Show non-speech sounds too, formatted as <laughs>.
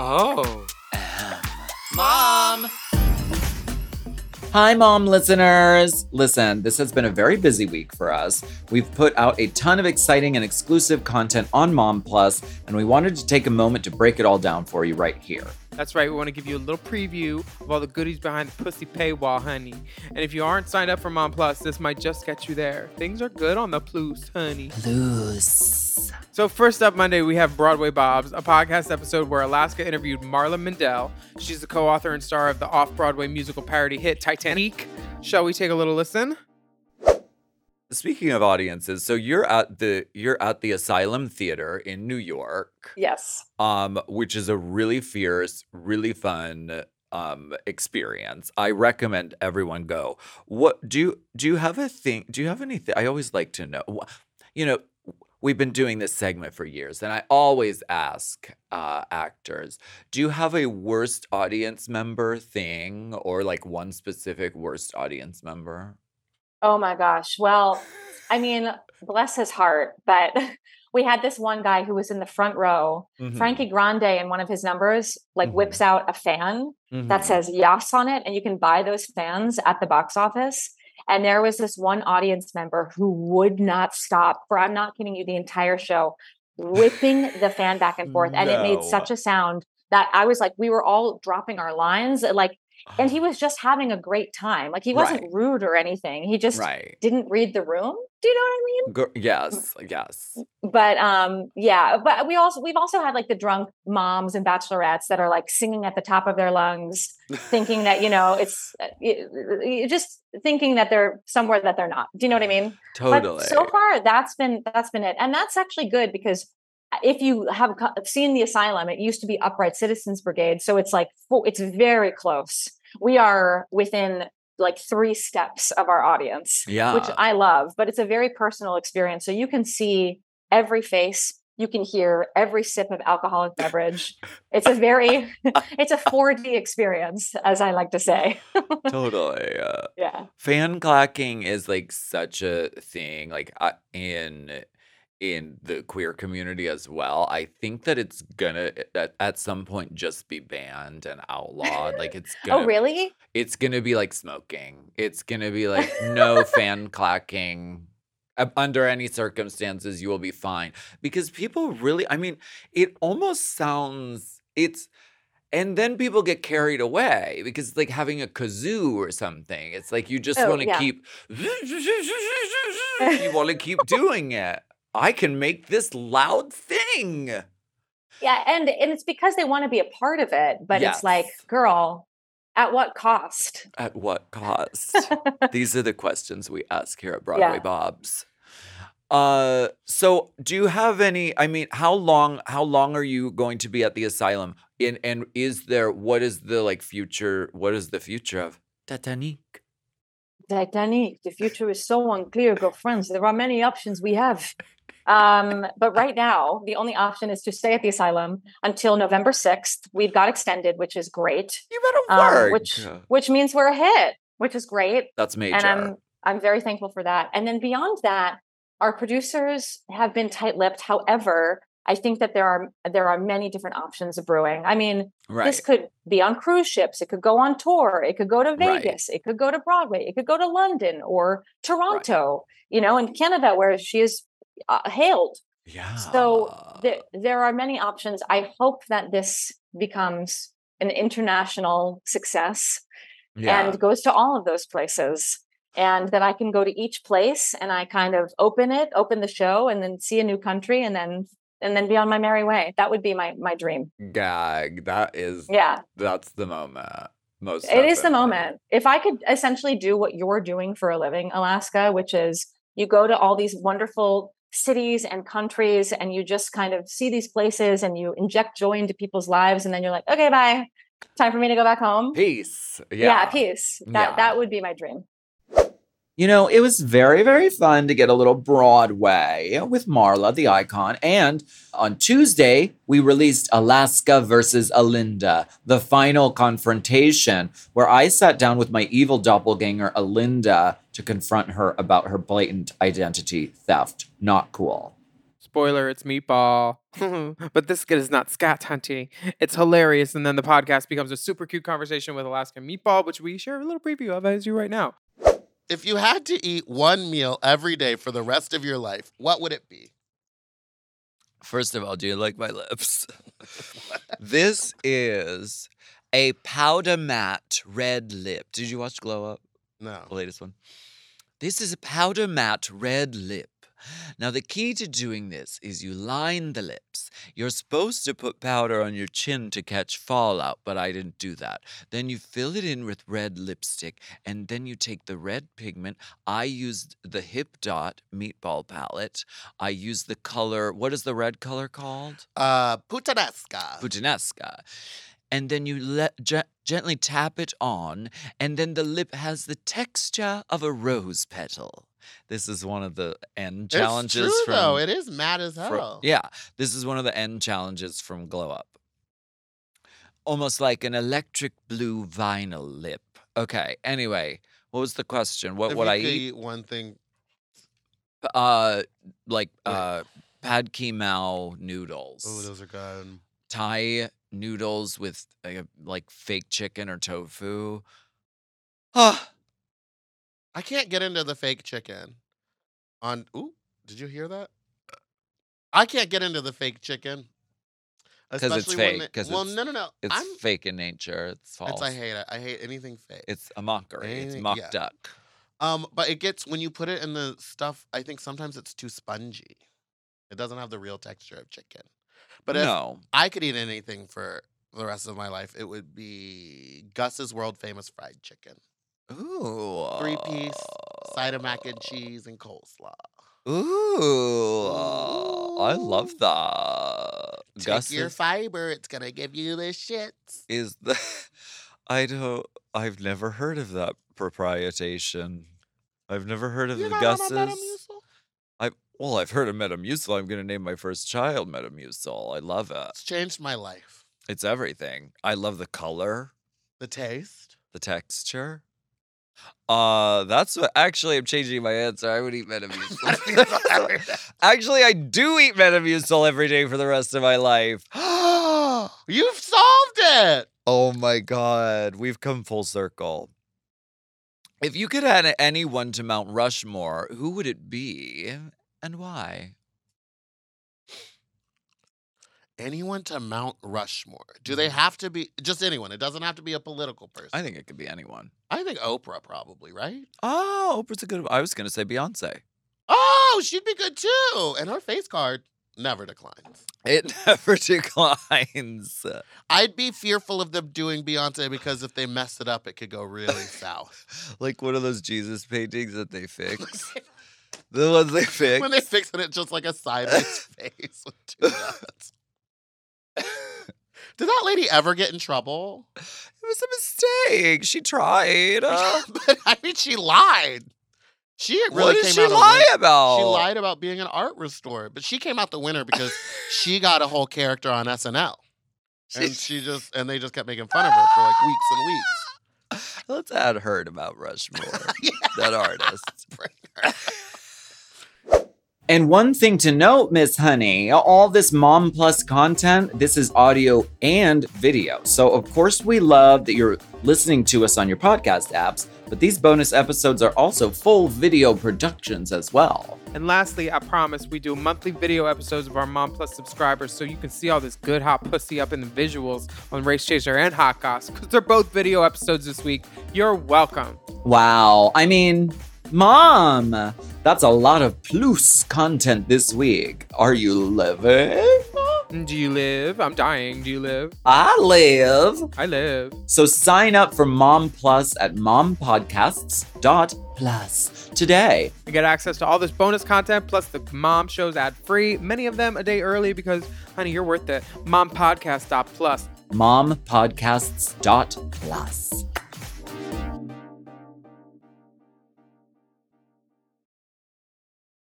Oh. Uh-huh. Mom! Hi, mom listeners. Listen, this has been a very busy week for us. We've put out a ton of exciting and exclusive content on Mom Plus, and we wanted to take a moment to break it all down for you right here. That's right. We want to give you a little preview of all the goodies behind the pussy paywall, honey. And if you aren't signed up for Mom Plus, this might just get you there. Things are good on the plus, honey. Loose. So first up Monday, we have Broadway Bobs, a podcast episode where Alaska interviewed Marla Mindelle. She's the co-author and star of the off-Broadway musical parody hit Titanique. Shall we take a little listen? Speaking of audiences, so you're at the you're at the Asylum Theater in New York. Yes. um, which is a really fierce, really fun um experience. I recommend everyone go. What do you do you have a thing? Do you have anything? I always like to know. You know, we've been doing this segment for years, and I always ask uh, actors, do you have a worst audience member thing, or like one specific worst audience member? Oh my gosh. Well, I mean, bless his heart, but <laughs> we had this one guy who was in the front row. Mhm, Frankie Grande in one of his numbers like Mhm. whips out a fan that mhm. says Yas on it, and you can buy those fans at the box office. And there was this one audience member who would not stop for I'm not kidding you, the entire show, whipping the fan back and forth. And it made such a sound that I was like, we were all dropping our lines. Like, and he was just having a great time. Like he wasn't Right. rude or anything. He just right. didn't read the room. Do you know what I mean? Yes, yes. But um, yeah. But we also we've also had like the drunk moms and bachelorettes that are like singing at the top of their lungs, thinking that you know it's uh, y- y- just thinking that they're somewhere that they're not. Do you know what I mean? Totally. But so far, that's been that's been it, and that's actually good because if you have seen the asylum, it used to be Upright Citizens Brigade, so it's like it's very close. We are within like three steps of our audience, yeah. which I love. But it's a very personal experience, so you can see every face. You can hear every sip of alcoholic beverage. It's a very, <laughs> it's a 4D experience, as I like to say. <laughs> totally. Uh, yeah. fan clacking is like such a thing like in in the queer community as well i think that it's gonna eh, at, at some point just be banned and outlawed like it's <laughs> oh, gonna Oh, really? it's gonna be like smoking it's gonna be like no <laughs> fan clacking under any circumstances you will be fine because people really i mean it almost sounds it's and then people get carried away because it's like having a kazoo or something it's like you just Oh, want to yeah. keep <laughs> you want to keep doing it i can make this loud thing Yeah, and and it's because they want to be a part of it, but it's like, girl, at what cost? at what cost <laughs> These are the questions we ask here at Broadway Yeah. Bobs. Uh so do you have any I mean how long how long are you going to be at the asylum? In and is there what is the like future what is the future of Titanique? Titanique, the future is so unclear, girlfriends. There are many options we have. Um, but right now, the only option is to stay at the asylum until November 6th. We've got extended, which is great. You better Um, work. which which means we're a hit, which is great. That's major. and I'm I'm very thankful for that. And then beyond that, our producers have been tight-lipped. However, I think that there are there are many different options of brewing. I mean, right. this could be on cruise ships. It could go on tour. It could go to Right. Vegas. It could go to Broadway. It could go to London or Toronto. You know, in Canada, where she is uh, hailed. yeah. So there, there are many options. I hope that this becomes an international success yeah. and goes to all of those places and that I can go to each place and I kind of open it, open the show and then see a new country and then and then be on my merry way. That would be my my dream. gag. That is Yeah. that's the moment. Most It is the moment. If I could essentially do what you're doing for a living, Alaska, which is you go to all these wonderful cities and countries and you just kind of see these places and you inject joy into people's lives and then you're like, okay, bye. Time for me to go back home. Peace. Yeah, Yeah. peace. That Yeah. that would be my dream. You know, it was very, very fun to get a little Broadway with Marla, the icon. And on Tuesday, we released Alaska versus Alinda, the final confrontation, where I sat down with my evil doppelganger, Alinda, to confront her about her blatant identity theft. Not cool. Spoiler, it's meatball. <laughs> but this is not scat hunting. It's hilarious. And then the podcast becomes a super cute conversation with Alaska Meatball, which we share a little preview of as you right now. If you had to eat one meal every day for the rest of your life, what would it be? First of all, do you like my lips? <laughs> this is a powder matte red lip. Did you watch Glow Up, No. the latest one? This is a powder matte red lip. Now, the key to doing this is you line the lips. You're supposed to put powder on your chin to catch fallout, but I didn't do that. Then you fill it in with red lipstick, and then you take the red pigment. I used the Hip Dot meatball palette. I used the color, what is the red color called? Uh, putanesca. Puttanesca. And then you let ge- gently tap it on, and then the lip has the texture of a rose petal. This is one of the end challenges it's true, from though. It is mad as hell. yeah, this is one of the end challenges from Glow Up. Almost like an electric blue vinyl lip. Okay. Anyway, what was the question? What if would I eat? eat one thing, Uh, like uh, pad ki mao noodles. oh, those are good. Thai noodles with uh, like fake chicken or tofu. <sighs> <sighs> Ah, I can't get into the fake chicken. On ooh, did you hear that? I can't get into the fake chicken. 'Cause it's fake, they- 'cause well, it's- no, no, no. it's I'm. fake in nature. It's false. It's, I hate it. I hate anything fake. It's a mockery. It's Anything- mock yeah. duck. Um, but it gets when you put it in the stuff. I think sometimes it's too spongy. It doesn't have the real texture of chicken. But if no, I could eat anything for the rest of my life, it would be Gus's world famous fried chicken, ooh, three piece, side of mac and cheese, and coleslaw. Ooh, I love that. Take Gus your is, fiber; it's gonna give you the shits. is the. <laughs> I don't. I've never heard of that proprietation. I've never heard of You're the Gus's. I well, I've heard of Metamucil. I'm going to name my first child Metamucil. I love it. It's changed my life. It's everything. I love the color, The taste. the texture. Uh, that's what actually I'm changing my answer. I would eat Metamucil. <laughs> <laughs> actually, I do eat Metamucil every day for the rest of my life. <gasps> You've solved it. Oh my god, we've come full circle. If you could add anyone to Mount Rushmore, who would it be and why? Anyone to Mount Rushmore? Do they mm-hmm. have to be just anyone? It doesn't have to be a political person. I think it could be anyone. I think Oprah probably, right? Oh, Oprah's a good. I was gonna say Beyonce. Oh, she'd be good too. And her face card never declines. It <laughs> never declines. I'd be fearful of them doing Beyonce because if they mess it up, it could go really south. <laughs> like one of those Jesus paintings that they fix. <laughs> the ones they fix. when they fix it, it's just like a sideways face with two dots. Did that lady ever get in trouble? it was a mistake. She tried. <laughs> Uh, but I mean, she lied. She really what did came she lie win- about? She lied about being an art restorer, but she came out the winner because she got a whole character on SNL, and she just and they just kept making fun of her for like weeks and weeks. Let's add her to Mount Rushmore. <laughs> Yeah. That <laughs> artist. And one thing to note, Miss Honey, all this Mom Plus content, this is audio and video. So, of course, we love that you're listening to us on your podcast apps, but these bonus episodes are also full video productions as well. And lastly, I promise we do monthly video episodes of our Mom Plus subscribers so you can see all this good hot pussy up in the visuals on Race Chaser and Hot Goss because they're both video episodes this week. You're welcome. Wow, I mean, Mom, that's a lot of plus content this week. Are you living? Do you live? I'm dying. Do you live? I live. I live. So sign up for Mom Plus at mompodcasts.plus today. You get access to all this bonus content plus the mom shows ad free, many of them a day early because, honey, you're worth it. Mompodcast.plus. mompodcasts.plus.